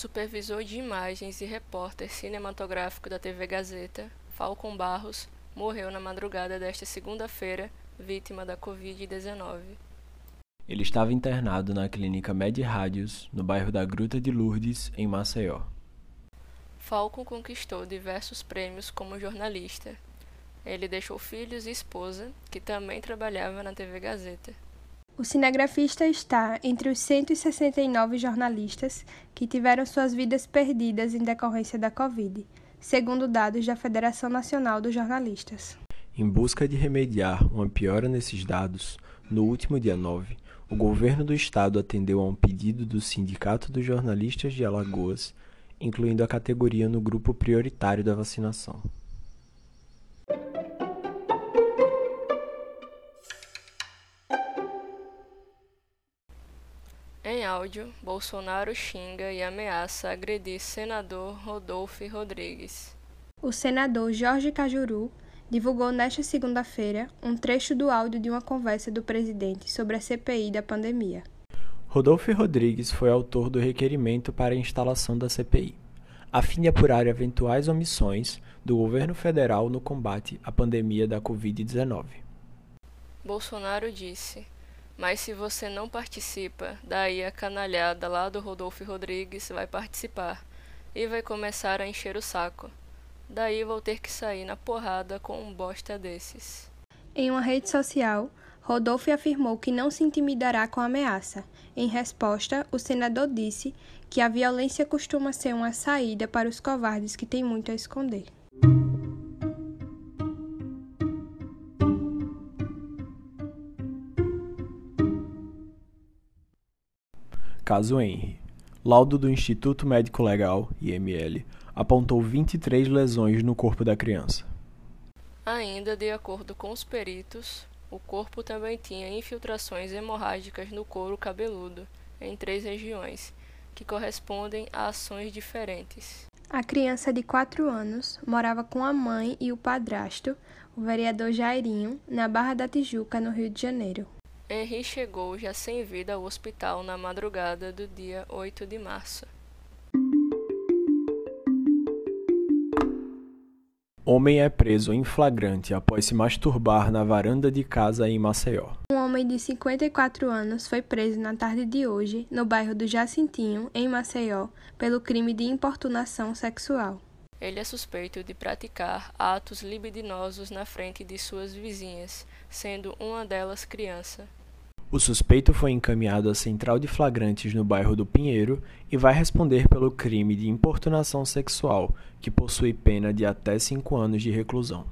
supervisor de imagens e repórter cinematográfico da TV Gazeta, Falcon Barros, morreu na madrugada desta segunda-feira, vítima da Covid-19. Ele estava internado na clínica Med Rádios, no bairro da Gruta de Lourdes, em Maceió. Falcon conquistou diversos prêmios como jornalista. Ele deixou filhos e esposa, que também trabalhava na TV Gazeta. O cinegrafista está entre os 169 jornalistas que tiveram suas vidas perdidas em decorrência da Covid, segundo dados da Federação Nacional dos Jornalistas. Em busca de remediar uma piora nesses dados, no último dia 9, o governo do estado atendeu a um pedido do Sindicato dos Jornalistas de Alagoas, incluindo a categoria no grupo prioritário da vacinação. Em áudio, Bolsonaro xinga e ameaça agredir senador Rodolfo Rodrigues. O senador Jorge Cajuru divulgou nesta segunda-feira um trecho do áudio de uma conversa do presidente sobre a CPI da pandemia. Rodolfo Rodrigues foi autor do requerimento para a instalação da CPI, a fim de apurar eventuais omissões do governo federal no combate à pandemia da Covid-19. Bolsonaro disse mas se você não participa, daí a canalhada lá do Rodolfo Rodrigues vai participar e vai começar a encher o saco. Daí vou ter que sair na porrada com um bosta desses. Em uma rede social, Rodolfo afirmou que não se intimidará com a ameaça. Em resposta, o senador disse que a violência costuma ser uma saída para os covardes que têm muito a esconder. Caso Henry. Laudo do Instituto Médico Legal, IML, apontou 23 lesões no corpo da criança. Ainda de acordo com os peritos, o corpo também tinha infiltrações hemorrágicas no couro cabeludo, em três regiões, que correspondem a ações diferentes. A criança de 4 anos morava com a mãe e o padrasto, o vereador Jairinho, na Barra da Tijuca, no Rio de Janeiro. Henry chegou já sem vida ao hospital na madrugada do dia 8 de março. Homem é preso em flagrante após se masturbar na varanda de casa em Maceió. Um homem de 54 anos foi preso na tarde de hoje, no bairro do Jacintinho, em Maceió, pelo crime de importunação sexual. Ele é suspeito de praticar atos libidinosos na frente de suas vizinhas, sendo uma delas criança. O suspeito foi encaminhado à central de flagrantes no bairro do Pinheiro e vai responder pelo crime de importunação sexual, que possui pena de até cinco anos de reclusão.